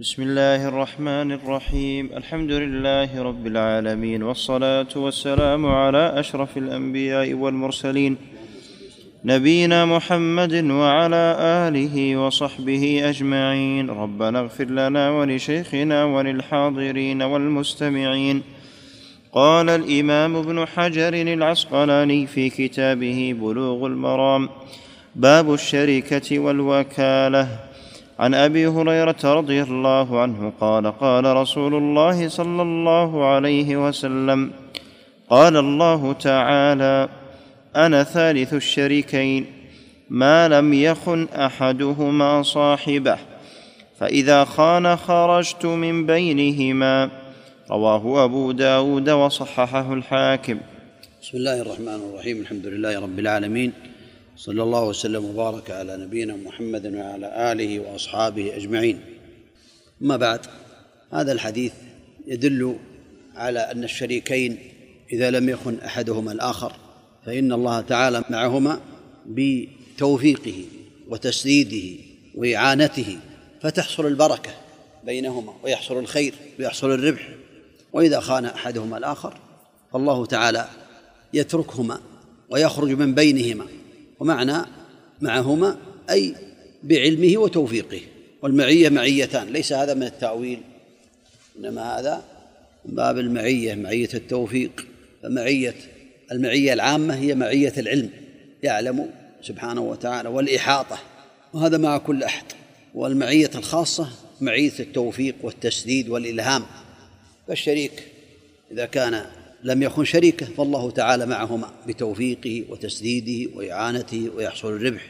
بسم الله الرحمن الرحيم. الحمد لله رب العالمين والصلاة والسلام على أشرف الأنبياء والمرسلين نبينا محمد وعلى آله وصحبه أجمعين. ربنا اغفر لنا ولشيخنا وللحاضرين والمستمعين. قال الإمام ابن حجر العسقلاني في كتابه بلوغ المرام باب الشركة والوكالة. عن أبي هريرة رضي الله عنه قال قال رسول الله صلى الله عليه وسلم قال الله تعالى أنا ثالث الشريكين ما لم يخن أحدهما صاحبه فإذا خان خرجت من بينهما. رواه أبو داود وصححه الحاكم. بسم الله الرحمن الرحيم الحمد لله رب العالمين صلى الله وسلم وبارك على نبينا محمد وعلى آله وأصحابه أجمعين. أما بعد هذا الحديث يدل على أن الشريكين إذا لم يكن أحدهما الآخر فإن الله تعالى معهما بتوفيقه وتسديده وإعانته فتحصل البركة بينهما ويحصل الخير ويحصل الربح. وإذا خان أحدهما الآخر فالله تعالى يتركهما ويخرج من بينهما. ومعنى معهما أي بعلمه وتوفيقه. والمعية معيتان ليس هذا من التأويل إنما هذا من باب المعية معية التوفيق. فمعية المعية العامة هي معية العلم يعلم سبحانه وتعالى والإحاطة وهذا مع كل أحد. والمعية الخاصة معية التوفيق والتسديد والإلهام. فالشريك إذا كان لم يكن شريكه فالله تعالى معهما بتوفيقه وتسديده وإعانته ويحصل الربح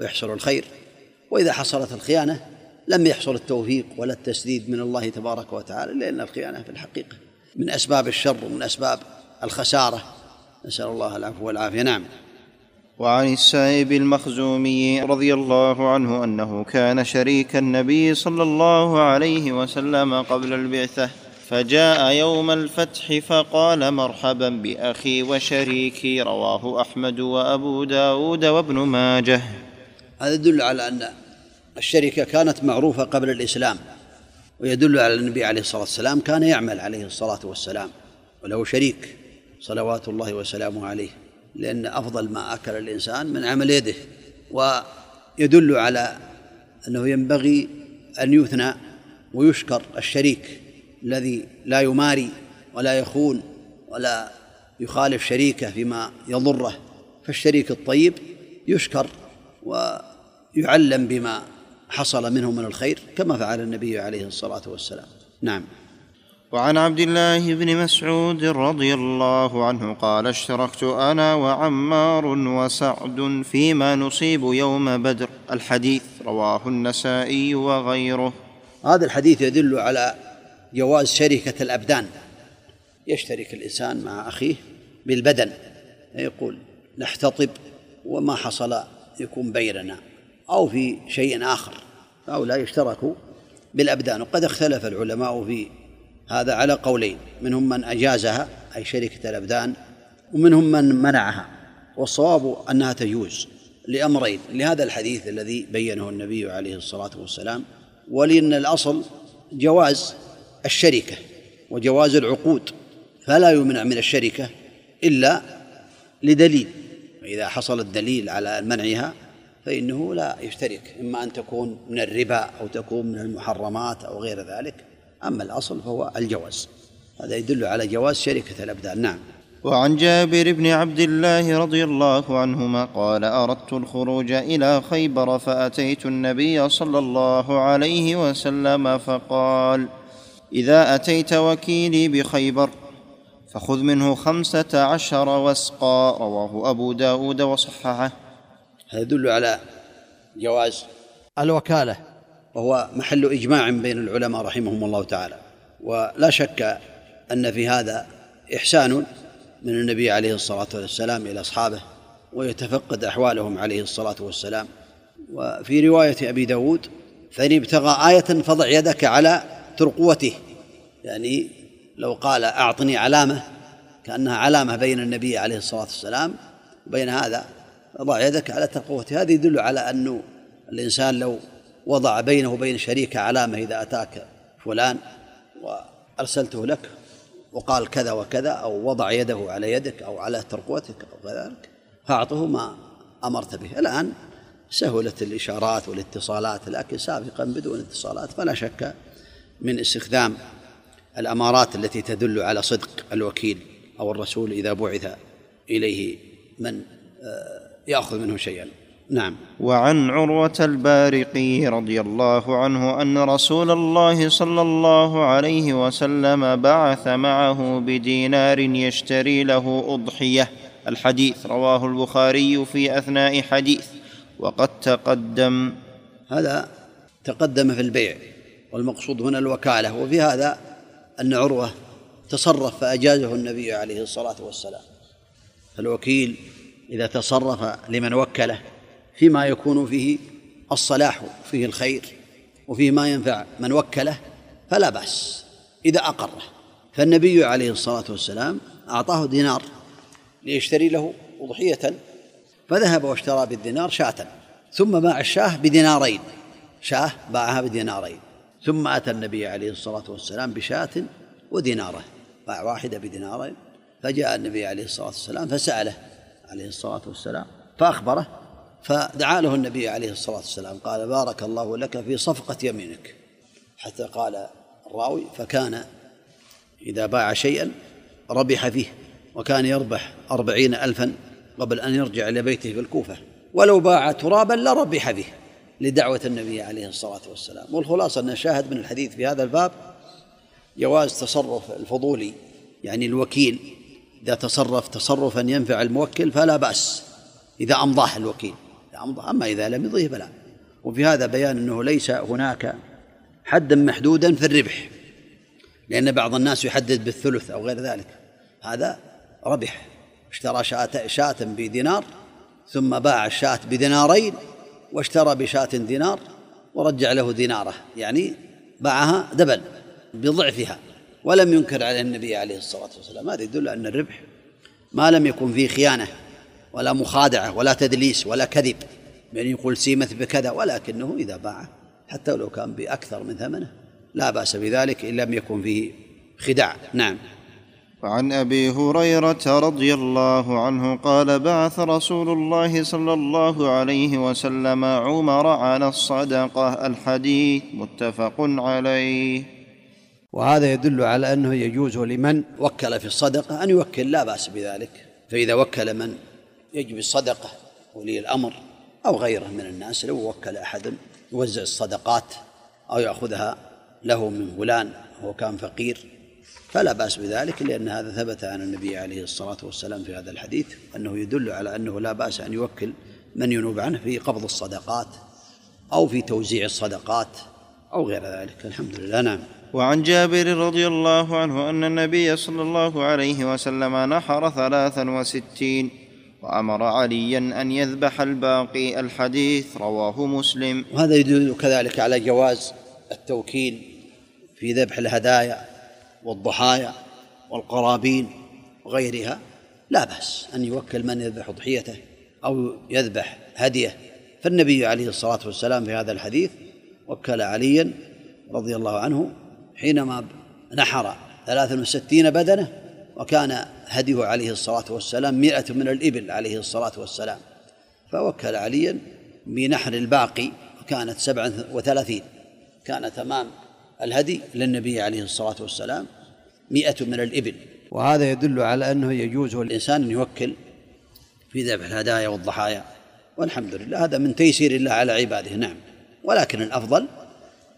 ويحصل الخير. وإذا حصلت الخيانة لم يحصل التوفيق ولا التسديد من الله تبارك وتعالى لأن الخيانة في الحقيقة من أسباب الشر ومن أسباب الخسارة. نسأل الله العفو والعافية. نعم. وعن السائب المخزومي رضي الله عنه أنه كان شريك النبي صلى الله عليه وسلم قبل البعثة. فجاء يوم الفتح فقال مرحبا بأخي وشريكي رواه أحمد وأبو داود وابن ماجه. هذا يدل على أن الشركة كانت معروفة قبل الإسلام ويدل على النبي عليه الصلاة والسلام كان يعمل عليه الصلاة والسلام وله شريك صلوات الله وسلامه عليه لأن أفضل ما أكل الإنسان من عمل يده. ويدل على أنه ينبغي أن يثنى ويشكر الشريك الذي لا يماري ولا يخون ولا يخالف شريكه فيما يضره فالشريك الطيب يشكر ويعلم بما حصل منه من الخير كما فعل النبي عليه الصلاة والسلام. نعم. وعن عبد الله بن مسعود رضي الله عنه قال اشتركت أنا وعمار وسعد فيما نصيب يوم بدر. الحديث رواه النسائي وغيره. هذا الحديث يدل على جواز شركة الأبدان. يشترك الإنسان مع أخيه بالبدن. يقول نحتطب وما حصل يكون بيننا. أو في شيء آخر. هؤلاء يشتركوا بالأبدان. وقد اختلف العلماء في هذا على قولين. منهم من أجازها أي شركة الأبدان. ومنهم من منعها. والصواب أنها تجوز لأمرين. لهذا الحديث الذي بينه النبي عليه الصلاة والسلام. ولأن الأصل جواز. الشركة وجواز العقود فلا يمنع من الشركة إلا لدليل. فإذا حصل الدليل على منعها فإنه لا يشترك إما أن تكون من الربا أو تكون من المحرمات أو غير ذلك. أما الأصل فهو الجواز. هذا يدل على جواز شركة الأبدان نعم. وعن جابر بن عبد الله رضي الله عنهما قال أردت الخروج إلى خيبر فأتيت النبي صلى الله عليه وسلم فقال إذا أتيت وكيلي بخيبر فخذ منه خمسة عشر وسقا رواه أبو داود وصححه. هذا يدل على جواز. الوكالة. وهو محل إجماع بين العلماء رحمهم الله تعالى. ولا شك أن في هذا إحسان من النبي عليه الصلاة والسلام إلى أصحابه ويتفقد أحوالهم عليه الصلاة والسلام. وفي رواية أبي داود فإن ابتغى آية فضع يدك على ترقوته يعني لو قال أعطني علامة كأنها علامة بين النبي عليه الصلاة والسلام وبين هذا ضع يدك على ترقوته هذا يدل على أنه الإنسان لو وضع بينه وبين شريكه علامة إذا أتاك فلان وأرسلته لك وقال كذا وكذا أو وضع يده على يدك أو على ترقوتك أو كذلك فأعطه ما أمرت به. الآن سهلت الإشارات والاتصالات لكن سابقا بدون اتصالات فلا شك من استخدام الأمارات التي تدل على صدق الوكيل أو الرسول إذا بعث إليه من آه، يأخذ منه شيئا. نعم. وعن عروة البارقي رضي الله عنه أن رسول الله صلى الله عليه وسلم بعث معه بدينار يشتري له أضحية. الحديث رواه البخاري في أثناء حديث. وقد تقدم. هذا تقدم في البيع. والمقصود هنا الوكالة وفي هذا أن عروة تصرف فأجازه النبي عليه الصلاة والسلام. فالوكيل إذا تصرف لمن وكله فيما يكون فيه الصلاح فيه الخير وفيه ما ينفع من وكله فلا بأس إذا أقره. فالنبي عليه الصلاة والسلام أعطاه دينار ليشتري له أضحية فذهب واشترى بالدينار شاة ثم باع الشاة بدينارين شاة باعها بدينارين. ثم أتى النبي عليه الصلاة والسلام بشاة وديناره باع واحدة بدينارين فجاء النبي عليه الصلاة والسلام فسأله عليه الصلاة والسلام فأخبره فدعا له النبي عليه الصلاة والسلام قال بارك الله لك في صفقة يمينك. حتى قال الراوي فكان إذا باع شيئا ربح فيه وكان يربح أربعين ألفا قبل أن يرجع إلى بيته في الكوفة ولو باع ترابا لربح به لدعوة النبي عليه الصلاة والسلام. والخلاصة أن شاهد من الحديث في هذا الباب جواز تصرف الفضولي يعني الوكيل. إذا تصرف تصرفا ينفع الموكل فلا بأس إذا أمضاه الوكيل. أمضى أما إذا لم يضيه فلا. وفي هذا بيان أنه ليس هناك حدا محدودا في الربح لأن بعض الناس يحدد بالثلث أو غير ذلك. هذا ربح. اشترى شاة بدينار ثم باع الشاة بدينارين واشترى بشاة دينار ورجع له ديناره يعني باعها دبل بضعفها ولم ينكر على النبي عليه الصلاة والسلام. هذا يدل أن الربح ما لم يكن فيه خيانة ولا مخادعة ولا تدليس ولا كذب. يعني يقول سيمت بكذا ولكنه إذا باعه حتى لو كان بأكثر من ثمنه لا بأس بذلك إن لم يكن فيه خداع. نعم. وعن أبي هريرة رضي الله عنه قال بعث رسول الله صلى الله عليه وسلم عمر على الصدقة الحديث متفق عليه. وهذا يدل على أنه يجوز لمن وكل في الصدقة أن يوكل لا بأس بذلك. فإذا وكل من يجب الصدقة ولي الأمر أو غيره من الناس لو وكل أحد يوزع الصدقات أو يأخذها له من فلان وهو كان فقير. فلا بأس بذلك لأن هذا ثبت عن النبي عليه الصلاة والسلام في هذا الحديث أنه يدل على أنه لا بأس أن يوكل من ينوب عنه في قبض الصدقات أو في توزيع الصدقات أو غير ذلك. الحمد لله نعم. وعن جابر رضي الله عنه أن النبي صلى الله عليه وسلم نحر ثلاثا وستين وأمر عليا أن يذبح الباقي الحديث رواه مسلم. وهذا يدل كذلك على جواز التوكيل في ذبح الهدايا والضحايا والقرابين وغيرها لا بأس أن يوكل من يذبح أضحيته أو يذبح هديه. فالنبي عليه الصلاة والسلام في هذا الحديث وكل عليا رضي الله عنه حينما نحر ثلاثا وستين بدنة وكان هديه عليه الصلاة والسلام مئة من الإبل عليه الصلاة والسلام فوكل عليا بنحر الباقي وكانت سبعا وثلاثين كان تمام. الهدي للنبي عليه الصلاة والسلام مئة من الإبل. وهذا يدل على أنه يجوز الإنسان أن يوكل في ذبح الهدايا والضحايا. والحمد لله هذا من تيسير الله على عباده نعم. ولكن الأفضل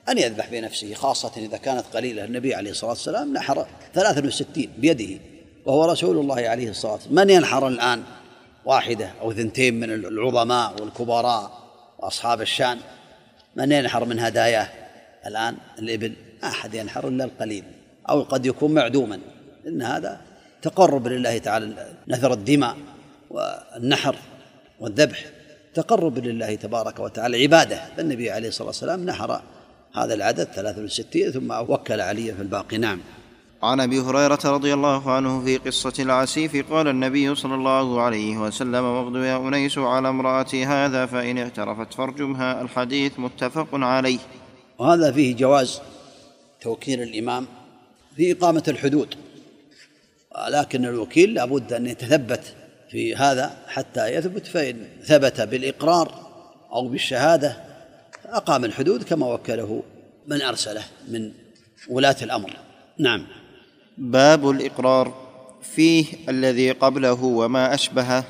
أن يذبح بنفسه خاصة إذا كانت قليلة. النبي عليه الصلاة والسلام نحر 63 بيده وهو رسول الله عليه الصلاة والسلام. من ينحر الآن؟ واحدة أو ثنتين من العظماء والكبراء وأصحاب الشان. من ينحر من هداياه؟ الآن الإبل أحد ينحر إلا القليل أو قد يكون معدوما. إن هذا تقرب لله تعالى نثر الدماء والنحر والذبح تقرب لله تبارك وتعالى. عبادة فالنبي عليه الصلاة والسلام نحر هذا العدد 63 ثم وكل علي في الباقي. نعم. عن أبي هريرة رضي الله عنه في قصة العسيف قال النبي صلى الله عليه وسلم واغدو يا أنيس على امرأتي هذا فإن اعترفت فارجمها. الحديث متفق عليه. وهذا فيه جواز توكيل الإمام في إقامة الحدود. لكن الوكيل لابد أن يتثبت في هذا حتى يثبت فإن ثبت بالإقرار أو بالشهادة أقام الحدود كما وكله من أرسله من ولاة الأمر. نعم. باب الإقرار فيه الذي قبله وما أشبهه.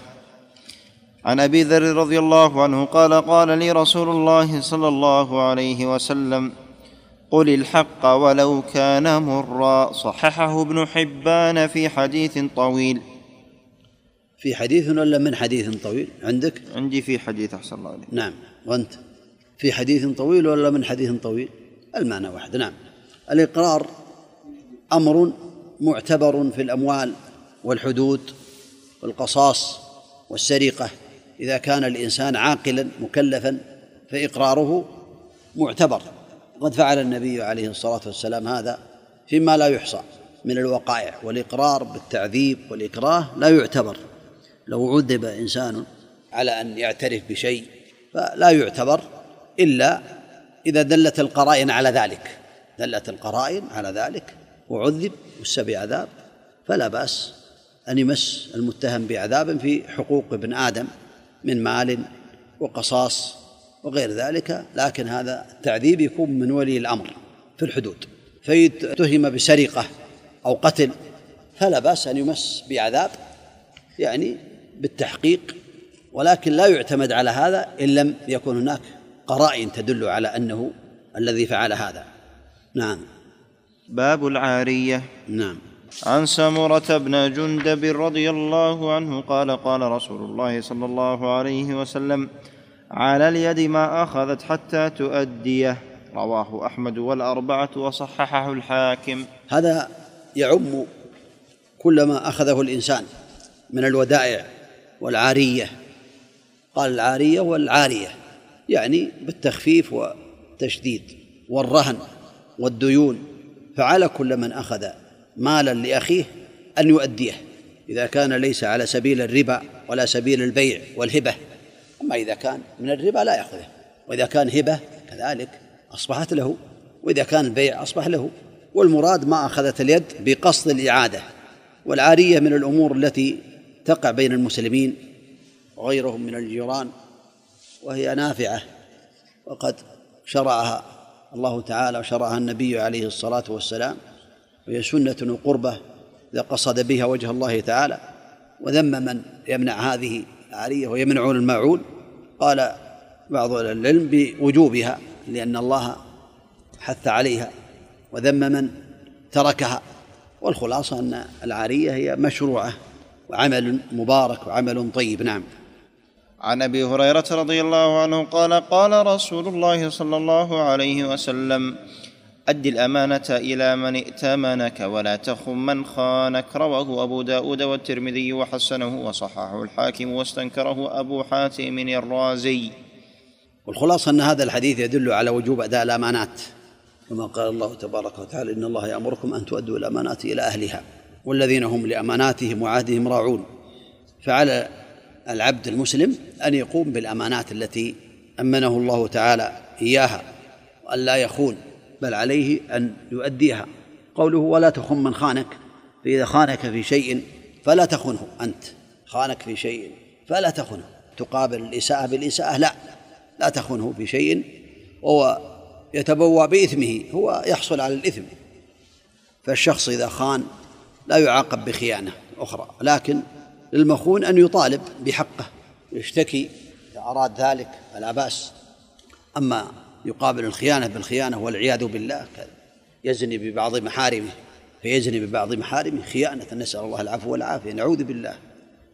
عن أبي ذر رضي الله عنه قال قال لي رسول الله صلى الله عليه وسلم قل الحق ولو كان مرا. صححه ابن حبان في حديث طويل. في حديث ولا من حديث طويل؟ عندك؟ عندي في حديث أحسن الله عليك نعم. وأنت؟ في حديث طويل ولا من حديث طويل؟ المعنى واحد. نعم. الإقرار أمر معتبر في الأموال والحدود والقصاص والسرقة. إذا كان الإنسان عاقلا مكلفا فإقراره معتبر. قد فعل النبي عليه الصلاة والسلام هذا فيما لا يحصى من الوقائع والإقرار بالتعذيب والإكراه لا يعتبر. لو عذب إنسان على أن يعترف بشيء فلا يعتبر إلا إذا دلت القرائن على ذلك. دلت القرائن على ذلك وعذب وس بعذاب فلا بأس أن يمس المتهم بعذاب في حقوق ابن آدم. من مال وقصاص وغير ذلك لكن هذا التعذيب يكون من ولي الأمر في الحدود. فيتهم بسرقة أو قتل فلا بأس أن يمس بعذاب يعني بالتحقيق ولكن لا يعتمد على هذا إن لم يكن هناك قرائن تدل على أنه الذي فعل هذا. نعم. باب العارية. نعم. عن سمرة بن جندب رضي الله عنه قال قال رسول الله صلى الله عليه وسلم على اليد ما أخذت حتى تؤديه. رواه أحمد والأربعة وصححه الحاكم. هذا يعم كل ما أخذه الإنسان من الودائع والعارية. قال العارية والعارية يعني بالتخفيف والتشديد والرهن والديون فعلى كل من أخذ مالا لأخيه أن يؤديه إذا كان ليس على سبيل الربا ولا سبيل البيع والهبة. أما إذا كان من الربا لا يأخذه وإذا كان هبة كذلك أصبحت له وإذا كان البيع أصبح له. والمراد ما أخذت اليد بقصد الإعادة. والعارية من الأمور التي تقع بين المسلمين وغيرهم من الجيران وهي نافعة وقد شرعها الله تعالى وشرعها النبي عليه الصلاة والسلام. وهي سنة وقربة إذا قصد بها وجه الله تعالى. وذم من يمنع هذه العارية ويمنعون الماعون. قال بعض العلم بوجوبها لأن الله حث عليها. وذم من تركها. والخلاصة أن العارية هي مشروعة وعمل مبارك وعمل طيب. نعم. عن أبي هريرة رضي الله عنه قال قال رسول الله صلى الله عليه وسلم أد الأمانة إلى من ائتمنك ولا تخن من خانك. رواه أبو داود والترمذي وحسنه وصححه الحاكم واستنكره أبو حاتم الرازي. والخلاصة أن هذا الحديث يدل على وجوب أداء الأمانات. كما قال الله تبارك وتعالى إن الله يأمركم أن تؤدوا الأمانات إلى أهلها والذين هم لأماناتهم وعهدهم راعون. فعلى العبد المسلم أن يقوم بالأمانات التي أمنه الله تعالى إياها وأن لا يخون بل عليه أن يؤديها. قوله ولا تخن من خانك فإذا خانك في شيء فلا تخنه أنت. خانك في شيء فلا تخنه. تقابل الإساءة بالإساءة لا. لا تخنه في شيء وهو يتبوى بإثمه هو يحصل على الإثم. فالشخص إذا خان لا يعاقب بخيانة أخرى لكن للمخون أن يطالب بحقه يشتكي إذا أراد ذلك فلا بأس. أما يقابل الخيانة بالخيانة والعياذ بالله. يزني ببعض محارمه فيزني ببعض محارمه خيانة. نسأل الله العفو والعافية. نعوذ بالله.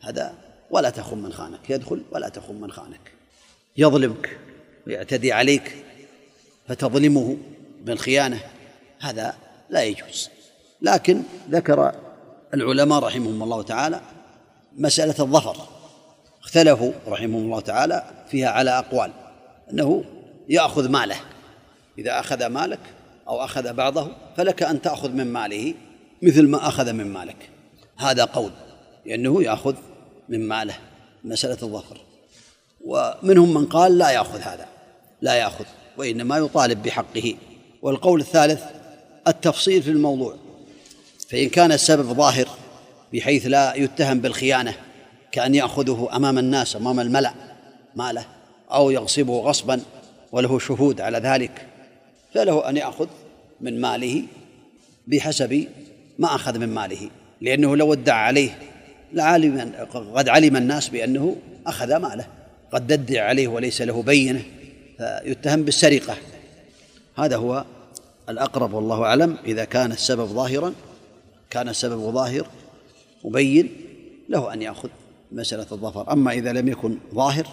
هذا ولا تخن من خانك. يدخل ولا تخن من خانك. يظلمك ويعتدي عليك فتظلمه بالخيانة. هذا لا يجوز. لكن ذكر العلماء رحمهم الله تعالى مسألة الظفر. اختلفوا رحمهم الله تعالى فيها على أقوال. أنه يأخذ ماله. إذا أخذ مالك أو أخذ بعضه فلك أن تأخذ من ماله مثل ما أخذ من مالك. هذا قول لأنه يأخذ من ماله مسألة الظفر. ومنهم من قال لا يأخذ هذا لا يأخذ وإنما يطالب بحقه. والقول الثالث التفصيل في الموضوع. فإن كان السبب ظاهر بحيث لا يتهم بالخيانة كأن يأخذه أمام الناس أمام الملأ ماله أو يغصبه غصبا وله شهود على ذلك فله أن يأخذ من ماله بحسب ما أخذ من ماله لأنه لو ادعى عليه لعلم قد علم الناس بأنه أخذ ماله قد تدعي عليه وليس له بينة فيتهم بالسرقة. هذا هو الأقرب والله أعلم إذا كان السبب ظاهرا كان السبب ظاهر مبين له أن يأخذ مسألة الظفر. أما إذا لم يكن ظاهر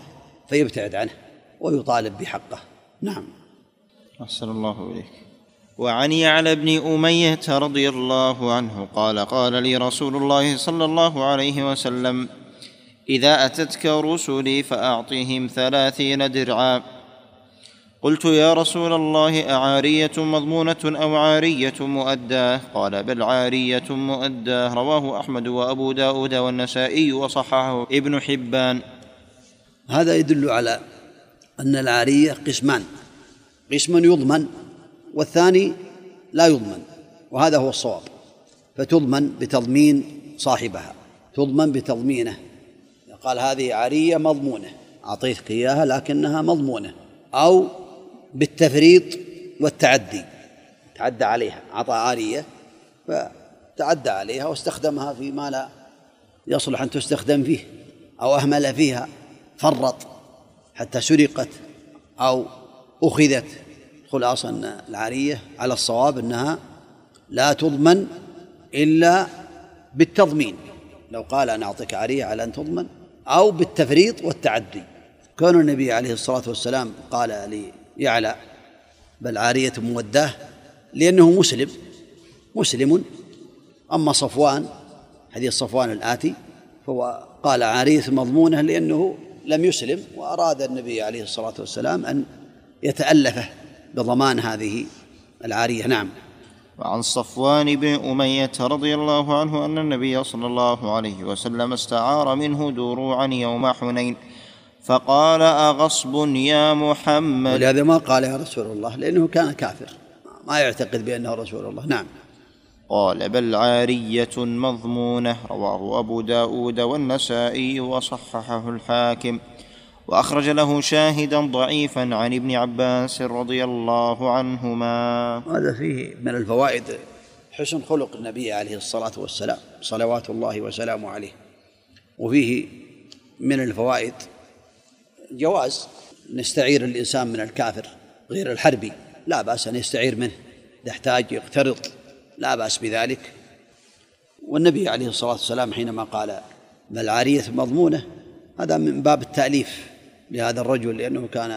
فيبتعد عنه. ويطالب بحقه. نعم. أحسن الله إليك. وعن يعلى بن أمية رضي الله عنه قال قال لي رسول الله صلى الله عليه وسلم إذا أتتك رسلي فأعطهم ثلاثين درعا. قلت يا رسول الله أعارية مضمونة أو عارية مؤداة؟ قال بل عارية مؤداة. رواه أحمد وأبو داود والنسائي وصححه ابن حبان. هذا يدل على أن العارية قسمان قسم يضمن والثاني لا يضمن وهذا هو الصواب فتضمن بتضمين صاحبها تضمن بتضمينه. قال هذه عارية مضمونة أعطيتك إياها لكنها مضمونة أو بالتفريط والتعدي تعدى عليها أعطى عارية فتعدى عليها واستخدمها فيما لا يصلح أن تستخدم فيه أو أهمل فيها فرط. حتى سرقت أو أخذت خلاصة أن العارية على الصواب أنها لا تضمن إلا بالتضمين. لو قال أنا أعطيك عارية على أن تضمن أو بالتفريط والتعدي. كان النبي عليه الصلاة والسلام قال ليعلى بل عارية موداه لأنه مسلم مسلم. أما صفوان حديث صفوان الآتي فهو قال عارية مضمونة لأنه لم يسلم وأراد النبي عليه الصلاة والسلام أن يتألفه بضمان هذه العارية. نعم. وعن صفوان بن أمية رضي الله عنه أن النبي صلى الله عليه وسلم استعار منه دروعا يوم حنين فقال أغصب يا محمد؟ ولهذا ما قال يا رسول الله لأنه كان كافر. ما يعتقد بأنه رسول الله. نعم. قال بل عارية مضمونة رواه أبو داود والنسائي وصححه الحاكم. وأخرج له شاهدا ضعيفا عن ابن عباس رضي الله عنهما. هذا فيه من الفوائد حسن خلق النبي عليه الصلاة والسلام صلوات الله وسلامه عليه. وفيه من الفوائد جواز نستعير الإنسان من الكافر غير الحربي لا بأس أن يستعير منه إذا احتاج يقترض. لا بأس بذلك. والنبي عليه الصلاة والسلام حينما قال بل عارية مضمونة هذا من باب التأليف لهذا الرجل لأنه كان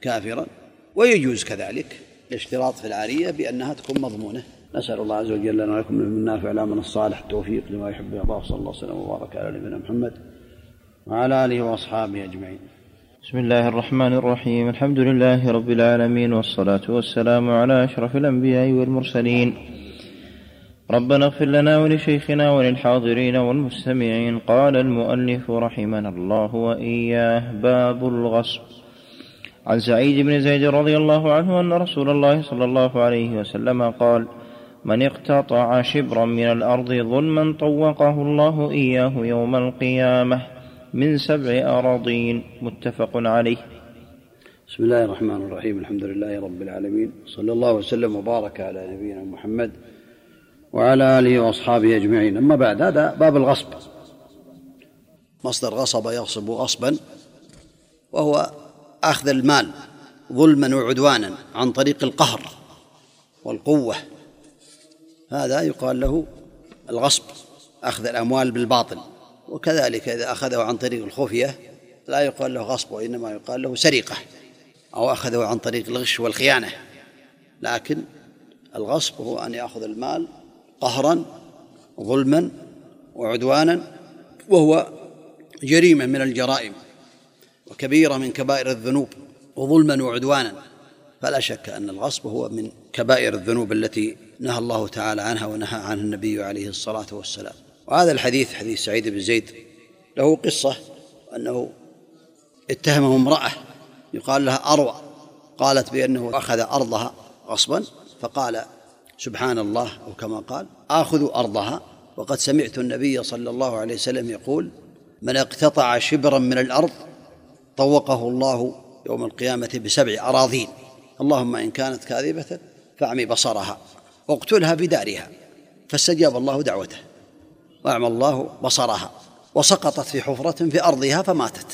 كافرا ويجوز كذلك الاشتراط في العارية بأنها تكون مضمونة. نسأل الله عز وجل لنا ولكم من النافع العمل الصالح التوفيق لما يحب الله صلى الله وسلم وبارك على نبينا محمد وعلى آله وأصحابه أجمعين. بسم الله الرحمن الرحيم. الحمد لله رب العالمين والصلاة والسلام على أشرف الأنبياء والمرسلين. ربنا اغفر لنا ولشيخنا وللحاضرين والمستمعين. قال المؤلف رحمنا الله وإياه. باب الغصب. عن سعيد بن زيد رضي الله عنه أن رسول الله صلى الله عليه وسلم قال من اقتطع شبرا من الأرض ظلما طوقه الله إياه يوم القيامة من سبع أراضين. متفق عليه. بسم الله الرحمن الرحيم. الحمد لله رب العالمين. صلى الله وسلم وبارك على نبينا محمد وعلى آله وأصحابه أجمعين. أما بعد هذا باب الغصب. مصدر غصب يغصب غصبا وهو أخذ المال ظلما وعدوانا عن طريق القهر والقوة. هذا يقال له الغصب أخذ الأموال بالباطل. وكذلك إذا أخذه عن طريق الخفية لا يقال له غصب وإنما يقال له سرقة أو أخذه عن طريق الغش والخيانة. لكن الغصب هو أن يأخذ المال قهرا ظلما وعدوانا وهو جريمة من الجرائم وكبيرة من كبائر الذنوب وظلما وعدوانا. فلا شك أن الغصب هو من كبائر الذنوب التي نهى الله تعالى عنها ونهى عنه النبي عليه الصلاة والسلام. وهذا الحديث حديث سعيد بن زيد له قصة أنه اتهمه امرأة يقال لها أروى قالت بأنه أخذ أرضها غصبا فقال سبحان الله أو كما قال آخذ أرضها. وقد سمعت النبي صلى الله عليه وسلم يقول من اقتطع شبرا من الأرض طوقه الله يوم القيامة بسبع أراضين. اللهم إن كانت كاذبة فاعمي بصرها واقتلها بدارها. فاستجاب الله دعوته. وأعمى الله بصرها. وسقطت في حفرة في أرضها فماتت.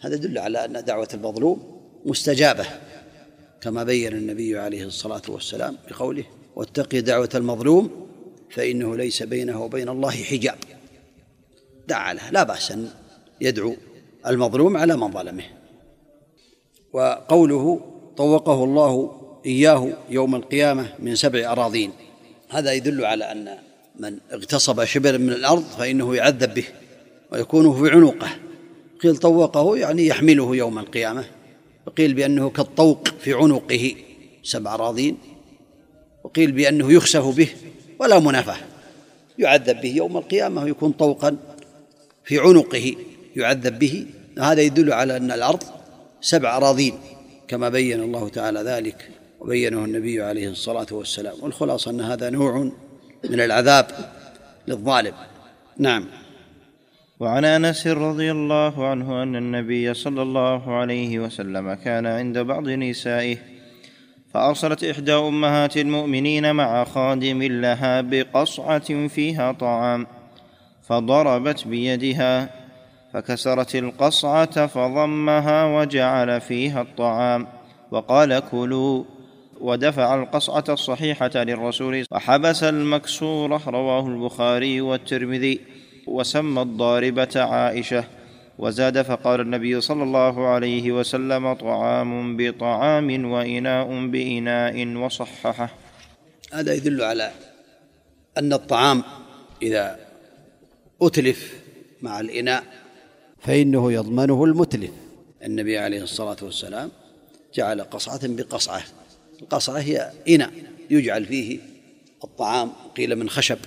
هذا يدل على أن دعوة المظلوم مستجابة كما بين النبي عليه الصلاة والسلام بقوله واتقي دعوة المظلوم فإنه ليس بينه وبين الله حجاب. دعا له لا بأس أن يدعو المظلوم على من ظلمه. وقوله طوقه الله إياه يوم القيامة من سبع أراضين هذا يدل على أن من اغتصب شبرا من الأرض فإنه يعذب به ويكون في عنقه. قيل طوقه يعني يحمله يوم القيامة وقيل بأنه كالطوق في عنقه سبع أراضين. وقيل بأنه يخسف به ولا منافاة يعذب به يوم القيامة ويكون طوقا في عنقه. يعذب به. هذا يدل على أن الأرض سبع أراضين كما بين الله تعالى ذلك وبينه النبي عليه الصلاة والسلام. والخلاصة أن هذا نوع من العذاب للظالم. نعم. وعن أنس رضي الله عنه أن النبي صلى الله عليه وسلم كان عند بعض نسائه فأرسلت إحدى أمهات المؤمنين مع خادم لها بقصعة فيها طعام فضربت بيدها فكسرت القصعة فضمها وجعل فيها الطعام. وقال كلوا ودفع القصعة الصحيحة للرسول. وحبس المكسوره رواه البخاري والترمذي وسمى الضاربة عائشة. وزاد فقال النبي صلى الله عليه وسلم طعام بطعام وإناء بإناء وصححه. هذا يدل على أن الطعام إذا أتلف مع الإناء فإنه يضمنه المتلف. النبي عليه الصلاة والسلام جعل قصعة بقصعة. القصعة هي إناء يجعل فيه الطعام قيل من خشب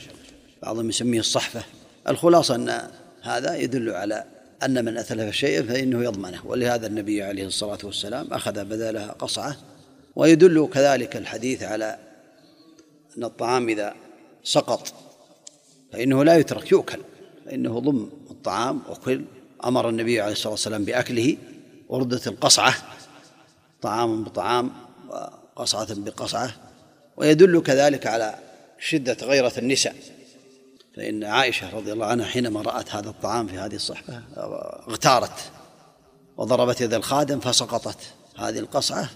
بعضهم يسميه الصحفة. الخلاصة أن هذا يدل على أن من أتلف شيئا فإنه يضمنه. ولهذا النبي عليه الصلاة والسلام أخذ بدلها قصعة ويدل كذلك الحديث على أن الطعام إذا سقط فإنه لا يترك يؤكل. فإنه ضم الطعام وكل. أمر النبي عليه الصلاة والسلام بأكله. وردت القصعة طعام بطعام وقصعة بقصعة. ويدل كذلك على شدة غيرة النساء. فإن عائشة رضي الله عنها حينما رأت هذا الطعام في هذه الصحفة اغتارت وضربت يد الخادم فسقطت هذه القصعة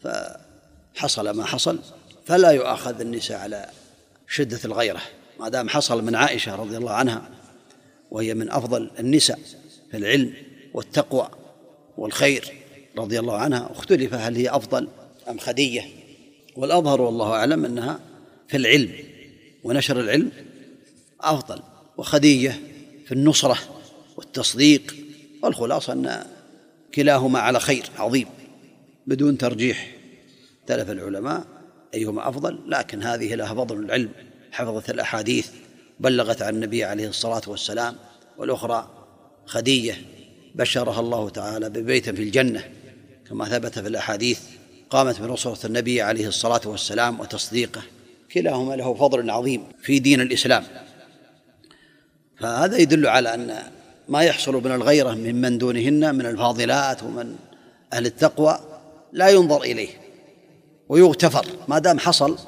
فحصل ما حصل فلا يؤاخذ النساء على شدة الغيرة. ما دام حصل من عائشة رضي الله عنها وهي من أفضل النساء في العلم والتقوى والخير رضي الله عنها اختلف هل هي أفضل أم خديجة. والأظهر والله أعلم أنها في العلم ونشر العلم أفضل وخديجة في النصرة والتصديق والخلاصة أن كلاهما على خير عظيم بدون ترجيح اختلف العلماء أيهما أفضل لكن هذه لها فضل العلم حفظت الأحاديث بلغت عن النبي عليه الصلاة والسلام والأخرى خديجة بشرها الله تعالى ببيت في الجنة كما ثبت في الأحاديث قامت بنصرة النبي عليه الصلاة والسلام وتصديقه كلاهما له فضل عظيم في دين الإسلام. فهذا يدل على أن ما يحصل من الغيرة ممن دونهن من الفاضلات ومن أهل التقوى لا ينظر إليه ويغتفر. ما دام حصل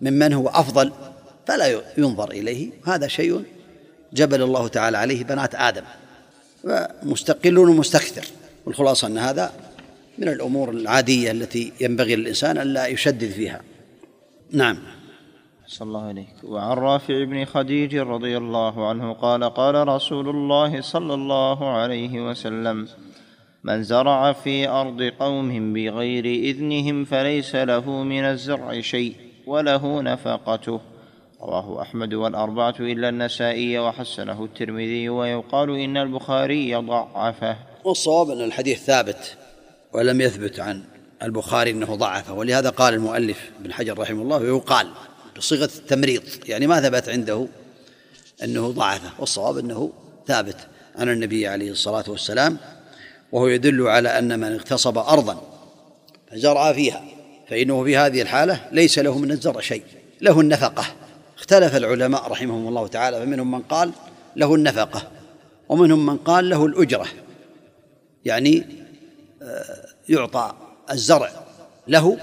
ممن هو أفضل فلا ينظر إليه. هذا شيء جبل الله تعالى عليه بنات آدم. ومستقل ومستكثر. والخلاصة أن هذا من الأمور العادية التي ينبغي للإنسان أن لا يشدد فيها. نعم. صلى الله عليك وعن رافع بن خديج رضي الله عنه قال قال رسول الله صلى الله عليه وسلم من زرع في أرض قوم بغير إذنهم فليس له من الزرع شيء وله نفقته. رواه أحمد والأربعة إلا النسائي وحسنه الترمذي ويقال إن البخاري ضعفه. والصواب أن الحديث ثابت ولم يثبت عن البخاري إنه ضعفه ولهذا قال المؤلف ابن حجر رحمه الله ويقال بصيغة التمريض. يعني ما ثبت عنده؟ أنه ضعفه والصواب أنه ثابت عن النبي عليه الصلاة والسلام وهو يدل على أن من اغتصب أرضا فزرع فيها فإنه في هذه الحالة ليس له من الزرع شيء له النفقة. اختلف العلماء رحمهم الله تعالى فمنهم من قال له النفقة ومنهم من قال له الأجرة. يعني آه، يعطى الزرع له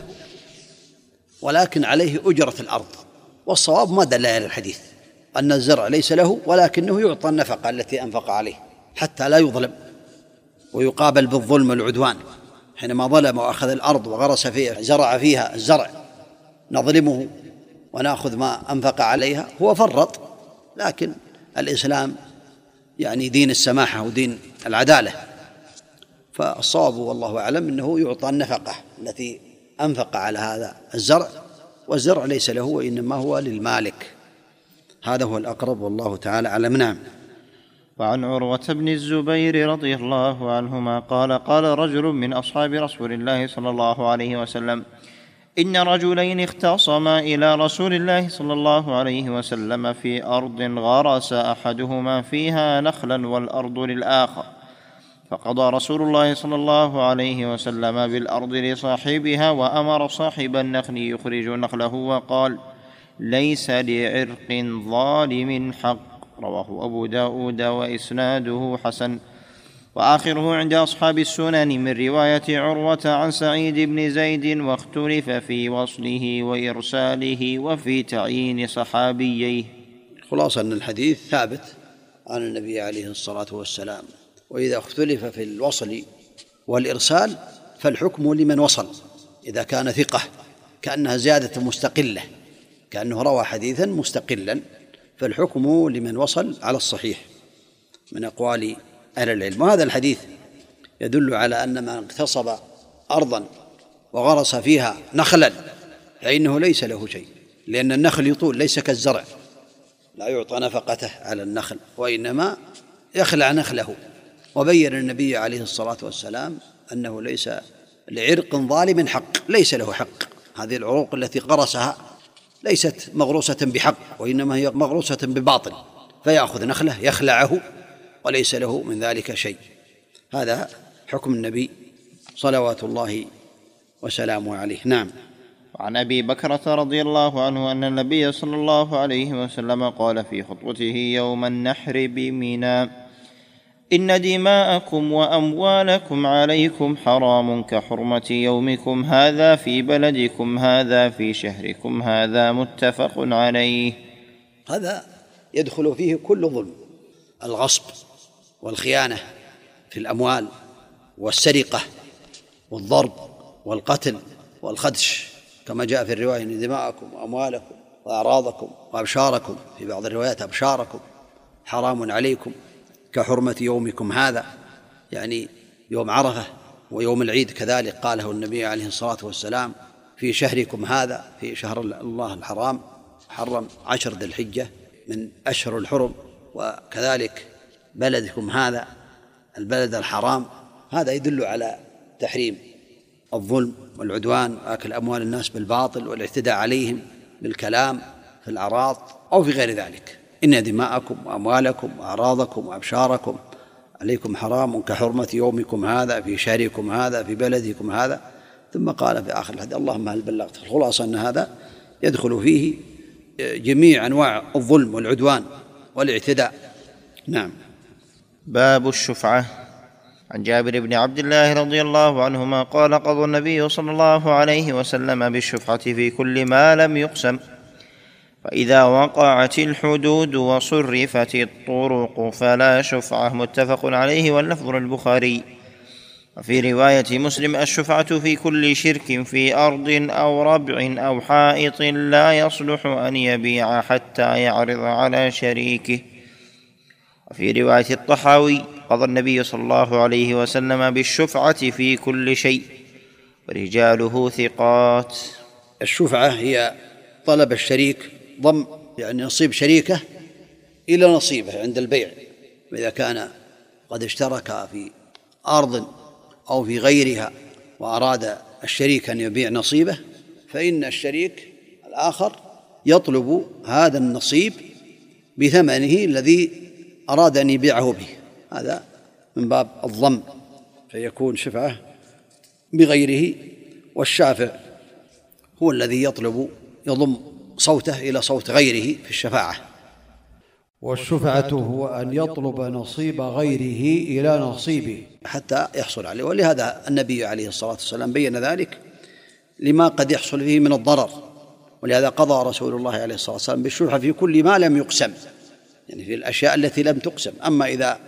ولكن عليه أجرة الأرض. والصواب ما دل على الحديث أن الزرع ليس له ولكنه يعطى النفقة التي أنفق عليه حتى لا يظلم ويقابل بالظلم والعدوان. حينما ظلم وأخذ الأرض وغرس فيها زرع فيها الزرع نظلمه ونأخذ ما أنفق عليها هو فرط. لكن الإسلام يعني دين السماحة ودين العدالة. فالصواب والله أعلم أنه يعطى النفقة التي أنفق على هذا الزرع. والزرع ليس له وإنما هو للمالك. هذا هو الأقرب والله تعالى أعلم. نعم. وعن عروة بن الزبير رضي الله عنهما قال قال رجل من أصحاب رسول الله صلى الله عليه وسلم إن رجلين اختصما إلى رسول الله صلى الله عليه وسلم في أرض غرس أحدهما فيها نخلا والأرض للآخر. فقضى رسول الله صلى الله عليه وسلم بالأرض لصاحبها وأمر صاحب النخل يخرج نخله وقال ليس لعرق ظالم حق. رواه أبو داود وإسناده حسن. وآخره عند أصحاب السنن من رواية عروة عن سعيد بن زيد واختلف في وصله وإرساله وفي تعيين صحابييه خلاصة أن الحديث ثابت عن النبي عليه الصلاة والسلام. وإذا اختلف في الوصل والإرسال فالحكم لمن وصل إذا كان ثقة كأنها زيادة مستقلة كأنه روى حديثا مستقلا فالحكم لمن وصل على الصحيح من أقوال أهل العلم. وهذا الحديث يدل على أن من اغتصب أرضا وغرس فيها نخلا فإنه ليس له شيء لأن النخل يطول ليس كالزرع لا يعطى نفقته على النخل وإنما يخلع نخله. وبين النبي عليه الصلاة والسلام أنه ليس لعرق ظالم حق ليس له حق. هذه العروق التي غرسها ليست مغروسة بحق وإنما هي مغروسة بباطل فيأخذ نخلة يخلعه وليس له من ذلك شيء. هذا حكم النبي صلوات الله وسلامه عليه. نعم. وعن أبي بكرة رضي الله عنه أن النبي صلى الله عليه وسلم قال في خطبته يوم النحر بمنى ان دماءكم واموالكم عليكم حرام كحرمه يومكم هذا في بلدكم هذا في شهركم هذا متفق عليه. هذا يدخل فيه كل ظلم الغصب والخيانة في الأموال والسرقة والضرب والقتل والخدش كما جاء في الرواية إن دماءكم وأموالكم وأعراضكم وأبشاركم في بعض الروايات أبشاركم حرام عليكم. كحرمة يومكم هذا يعني يوم عرفة ويوم العيد كذلك قاله النبي عليه الصلاة والسلام في شهركم هذا في شهر الله الحرام حرم عشر ذي الحجة من أشهر الحرم وكذلك بلدكم هذا البلد الحرام هذا يدل على تحريم الظلم والعدوان واكل أموال الناس بالباطل والإعتداء عليهم بالكلام في الأعراض أو في غير ذلك. إن دماءكم وأموالكم واعراضكم وأبشاركم عليكم حرام كحرمة يومكم هذا في شهركم هذا في بلدكم هذا. ثم قال في آخر الحديث اللهم هل بلغت الخلاصة أن هذا يدخل فيه جميع أنواع الظلم والعدوان والاعتداء؟ نعم. باب الشفعة. عن جابر بن عبد الله رضي الله عنهما قال قضى النبي صلى الله عليه وسلم بالشفعة في كل ما لم يقسم. فإذا وقعت الحدود وصرفت الطرق فلا شفعة متفق عليه واللفظ للبخاري. وفي رواية مسلم الشفعة في كل شرك في أرض أو ربع أو حائط لا يصلح أن يبيع حتى يعرض على شريكه. وفي رواية الطحاوي قضى النبي صلى الله عليه وسلم بالشفعة في كل شيء ورجاله ثقات. الشفعة هي طلب الشريك ضم يعني نصيب شريكه إلى نصيبه عند البيع إذا كان قد اشترك في أرض أو في غيرها وأراد الشريك أن يبيع نصيبه فإن الشريك الآخر يطلب هذا النصيب بثمنه الذي أراد أن يبيعه به. هذا من باب الضم فيكون شفعة بغيره والشافع هو الذي يطلب يضم صوته إلى صوت غيره في الشفاعة. والشفعة هو أن يطلب نصيب غيره إلى نصيبه. حتى يحصل عليه. ولهذا النبي عليه الصلاة والسلام بين ذلك لما قد يحصل فيه من الضرر. ولهذا قضى رسول الله عليه الصلاة والسلام بالشفعة في كل ما لم يقسم. يعني في الأشياء التي لم تقسم. أما إذا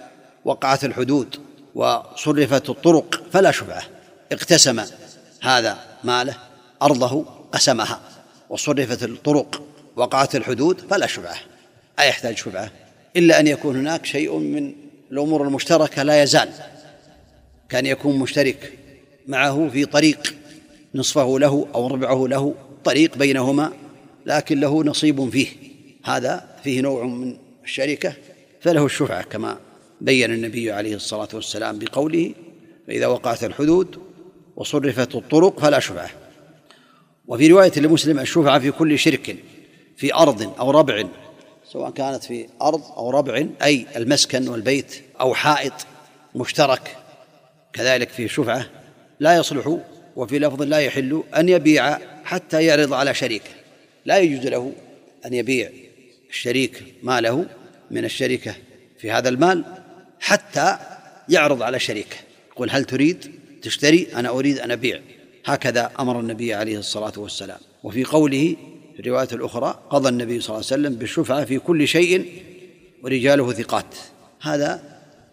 وقعت الحدود وصرفت الطرق فلا شفعة. اقتسم هذا ماله أرضه قسمها. وصرفت الطرق وقعت الحدود فلا شفعة أيحتاج شفعة إلا أن يكون هناك شيء من الأمور المشتركة لا يزال. كان يكون مشترك معه في طريق نصفه له أو ربعه له طريق بينهما لكن له نصيب فيه. هذا فيه نوع من الشركة فله الشفعة كما بين النبي عليه الصلاة والسلام بقوله فإذا وقعت الحدود وصرفت الطرق فلا شفعة وفي رواية لمسلم الشفعة في كل شرك في أرض أو ربع سواء كانت في أرض أو ربع أي المسكن والبيت أو حائط مشترك. كذلك في شفعة لا يصلح وفي لفظ لا يحل أن يبيع حتى يعرض على شريكه لا يجوز له أن يبيع الشريك ماله من الشركة في هذا المال حتى يعرض على شريكه يقول هل تريد؟ تشتري؟ أنا أريد أن أبيع. هكذا أمر النبي عليه الصلاة والسلام. وفي قوله في الرواية الأخرى قضى النبي صلى الله عليه وسلم بالشفعة في كل شيء ورجاله ثقات. هذا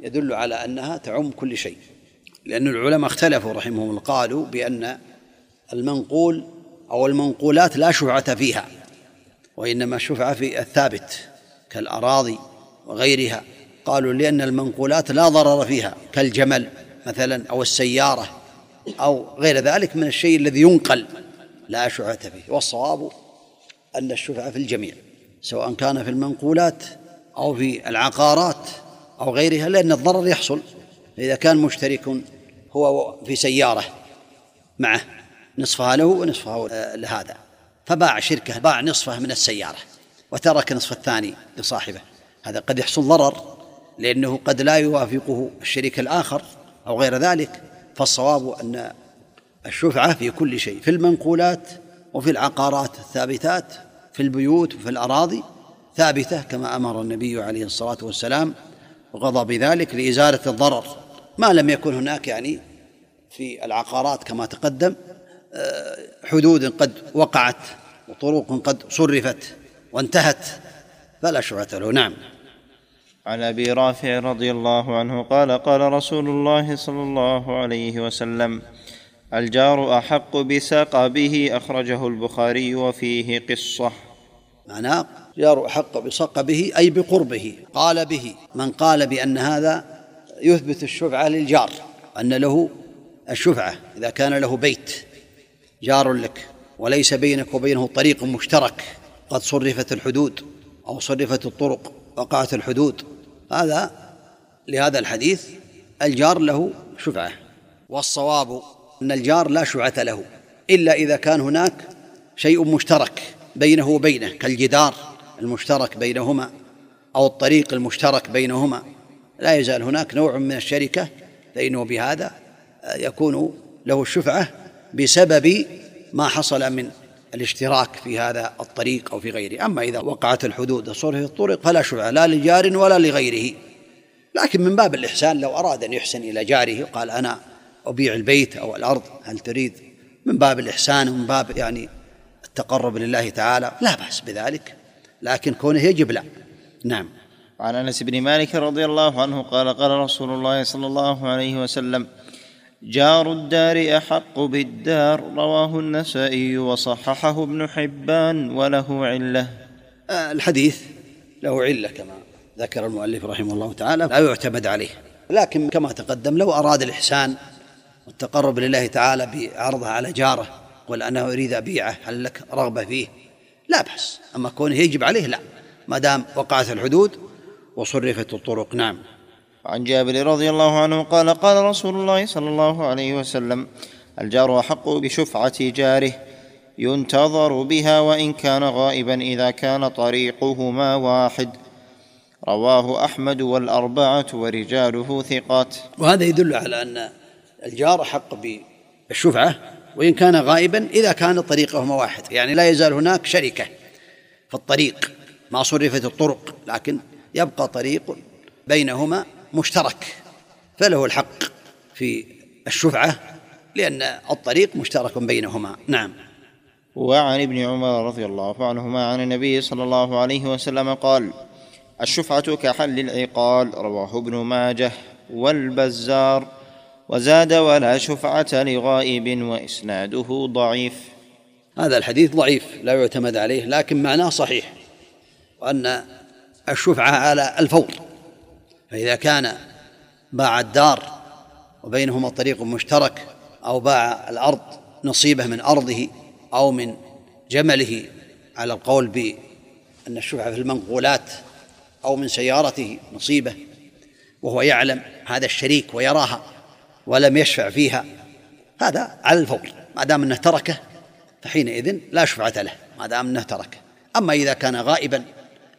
يدل على أنها تعم كل شيء. لأن العلماء اختلفوا رحمهم الله قالوا بأن المنقول أو المنقولات لا شفعة فيها وإنما شفعة في الثابت كالأراضي وغيرها. قالوا لأن المنقولات لا ضرر فيها كالجمل مثلا أو السيارة. أو غير ذلك من الشيء الذي ينقل. لا شفعة فيه. والصواب أن الشفعة في الجميع سواء كان في المنقولات أو في العقارات أو غيرها لأن الضرر يحصل. إذا كان مشترك هو في سيارة معه نصفها له ونصفها لهذا. فباع شركة باع نصفه من السيارة وترك نصف الثاني لصاحبه. هذا قد يحصل ضرر لأنه قد لا يوافقه الشريك الآخر أو غير ذلك. فالصواب أن الشفعة في كل شيء في المنقولات وفي العقارات الثابتات في البيوت وفي الأراضي ثابتة كما أمر النبي عليه الصلاة والسلام وقضى بذلك لإزالة الضرر. ما لم يكن هناك يعني في العقارات كما تقدم آه، حدود قد وقعت وطرق قد صرفت وانتهت فلا شفعة له. نعم. عن أبي رافع رضي الله عنه قال قال رسول الله صلى الله عليه وسلم الجار أحق بسقبه أخرجه البخاري وفيه قصة. معناه جار أحق بسقبه أي بقربه قال به. من قال بأن هذا يثبت الشفعة للجار أن له الشفعة إذا كان له بيت جار لك وليس بينك وبينه طريق مشترك قد صرفت الحدود أو صرفت الطرق وقعت الحدود. هذا لهذا الحديث الجار له شفعة. والصواب أن الجار لا شفعة له إلا إذا كان هناك شيء مشترك بينه وبينه كالجدار المشترك بينهما أو الطريق المشترك بينهما. لا يزال هناك نوع من الشركة فإنه بهذا يكون له الشفعة بسبب ما حصل من الاشتراك في هذا الطريق أو في غيره. أما إذا وقعت الحدود صرف الطرق فلا شفعة لا لجار ولا لغيره. لكن من باب الإحسان لو أراد أن يحسن إلى جاره وقال أنا أبيع البيت أو الأرض هل تريد؟ من باب الإحسان ومن باب يعني التقرب لله تعالى لا بأس بذلك. لكن كونه يجب لا. نعم. عن أنس بن مالك رضي الله عنه قال قال رسول الله صلى الله عليه وسلم جار الدار أحق بالدار رواه النسائي وصححه ابن حبان وله علة. آه، الحديث له علة كما ذكر المؤلف رحمه الله تعالى لا يعتمد عليه. لكن كما تقدم لو أراد الإحسان والتقرب لله تعالى بعرضها على جاره قل أنا أريد أبيعه هل لك رغبة فيه؟ لا بأس. أما كونه يجب عليه لا. ما دام وقعت الحدود وصرفت الطرق نعم. عن جابر رضي الله عنه قال قال رسول الله صلى الله عليه وسلم الجار أحق بشفعة جاره ينتظر بها وإن كان غائبا إذا كان طريقهما واحد. رواه أحمد والأربعة ورجاله ثقات. وهذا يدل على أن الجار حق بالشفعة وإن كان غائبا إذا كان طريقهما واحد. يعني لا يزال هناك شركة في الطريق ما صرفت الطرق لكن يبقى طريق بينهما مشترك فله الحق في الشفعة لأن الطريق مشترك بينهما. نعم. وعن ابن عمر رضي الله عنهما عن النبي صلى الله عليه وسلم قال الشفعة كحل العقال رواه ابن ماجه والبزار وزاد ولا شفعة لغائب وإسناده ضعيف هذا الحديث ضعيف لا يعتمد عليه لكن معناه صحيح وأن الشفعة على الفور. فإذا كان باع الدار وبينهما طريق مشترك أو باع الأرض نصيبه من أرضه أو من جمله على القول بأن الشفعة في المنقولات أو من سيارته نصيبه وهو يعلم هذا الشريك ويراها ولم يشفع فيها هذا على الفور. ما دام أنه تركه فحينئذ لا شفعة له ما دام أنه تركه. أما إذا كان غائبا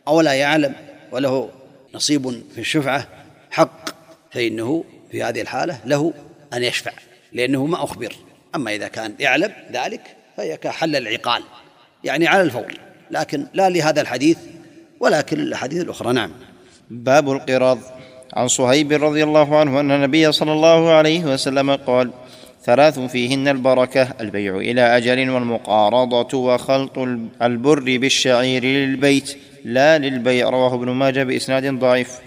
أو لا يعلم وله نصيب في الشفعة حق فإنه في هذه الحالة له أن يشفع لأنه ما أخبر. أما إذا كان يعلم ذلك فهي كحل العقال يعني على الفور لكن لا لهذا الحديث ولكن الاحاديث الأخرى. نعم. باب القراض. عن صهيب رضي الله عنه أن النبي صلى الله عليه وسلم قال ثلاث فيهن البركة البيع إلى أجل والمقارضة وخلط البر بالشعير للبيت لا للبيع. رواه ابن ماجه بإسناد ضعيف.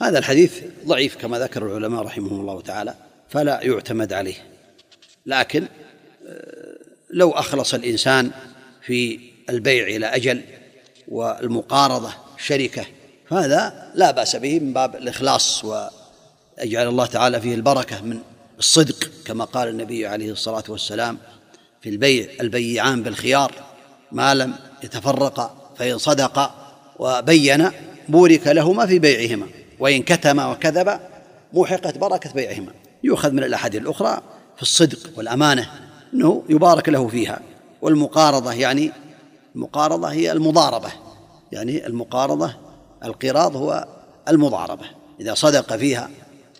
هذا الحديث ضعيف كما ذكر العلماء رحمهم الله تعالى فلا يعتمد عليه. لكن آه، لو أخلص الإنسان في البيع إلى أجل والمقارضة شركة فهذا لا بأس به من باب الإخلاص ويجعل الله تعالى فيه البركة من الصدق كما قال النبي عليه الصلاة والسلام في البيع البيعان بالخيار ما لم يتفرقا. فإن صدقا وبين بورك لهما في بيعهما وإن كتما وكذبا موحقت بركة بيعهما. يؤخذ من الأحاديث الأخرى في الصدق والأمانة أنه يبارك له فيها. والمقارضة يعني المقارضة هي المضاربة يعني المقارضة القراض هو المضاربة. إذا صدق فيها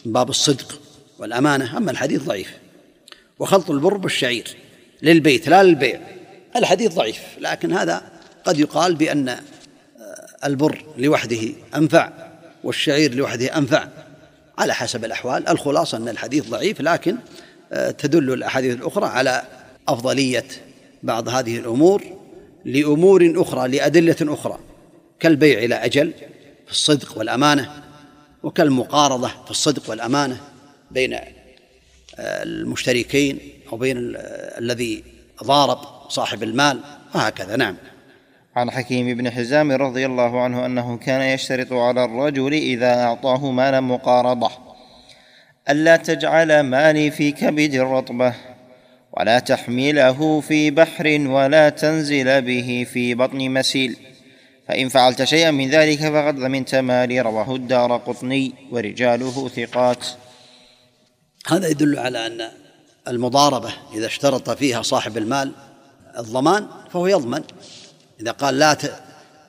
من باب الصدق والأمانة أما الحديث ضعيف. وخلط البر بالشعير للبيت لا للبيع. الحديث ضعيف لكن هذا قد يقال بأن البر لوحده أنفع والشعير لوحده أنفع. على حسب الأحوال الخلاصة أن الحديث ضعيف لكن تدل الأحاديث الأخرى على أفضلية بعض هذه الأمور لأمور أخرى لأدلة أخرى كالبيع إلى أجل في الصدق والأمانة وكالمقارضة في الصدق والأمانة بين المشتركين أو بين الذي ضارب صاحب المال وهكذا. نعم. عن حكيم بن حزام رضي الله عنه أنه كان يشترط على الرجل إذا أعطاه مالا مقارضة ألا تجعل مالي في كبد الرطبة ولا تحمله في بحر ولا تنزل به في بطن مسيل فإن فعلت شيئا من ذلك فقد ضمنت مالي رواه الدار قطني ورجاله ثقات. هذا يدل على أن المضاربة إذا اشترط فيها صاحب المال الضمان فهو يضمن. إذا قال لا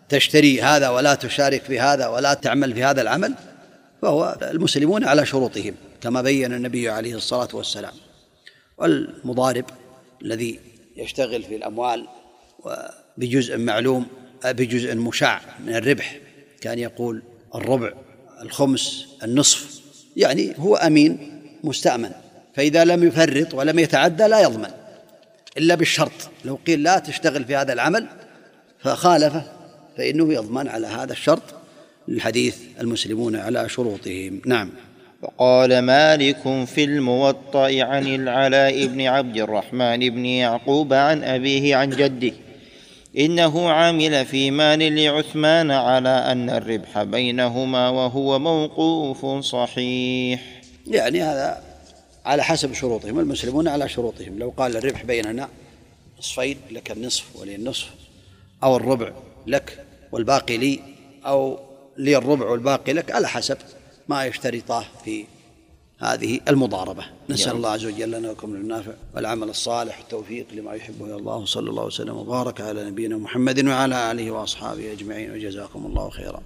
تشتري هذا ولا تشارك في هذا ولا تعمل في هذا العمل فهو المسلمون على شروطهم كما بين النبي عليه الصلاة والسلام. والمضارب الذي يشتغل في الأموال بجزء معلوم بجزء مشاع من الربح كان يقول الربع الخمس النصف يعني هو أمين مستأمن. فإذا لم يفرط ولم يتعدى لا يضمن إلا بالشرط. لو قيل لا تشتغل في هذا العمل فخالفه فإنه يضمن على هذا الشرط للحديث المسلمون على شروطهم. نعم. وقال مالك في الموطأ عن العلاء بن عبد الرحمن بن يعقوب عن أبيه عن جده إنه عمل في مال لعثمان على أن الربح بينهما وهو موقوف صحيح. يعني هذا على حسب شروطهم المسلمون على شروطهم. لو قال الربح بيننا نصفين لك النصف ولي النصف. أو الربع لك والباقي لي أو لي الربع والباقي لك على حسب ما يشترطاه في هذه المضاربة. نسأل الله عز وجل لنا ولكم النافع والعمل الصالح التوفيق لما يحبه الله. صلى الله وسلم وبارك على نبينا محمد وعلى آله وأصحابه أجمعين. وجزاكم الله خيرا.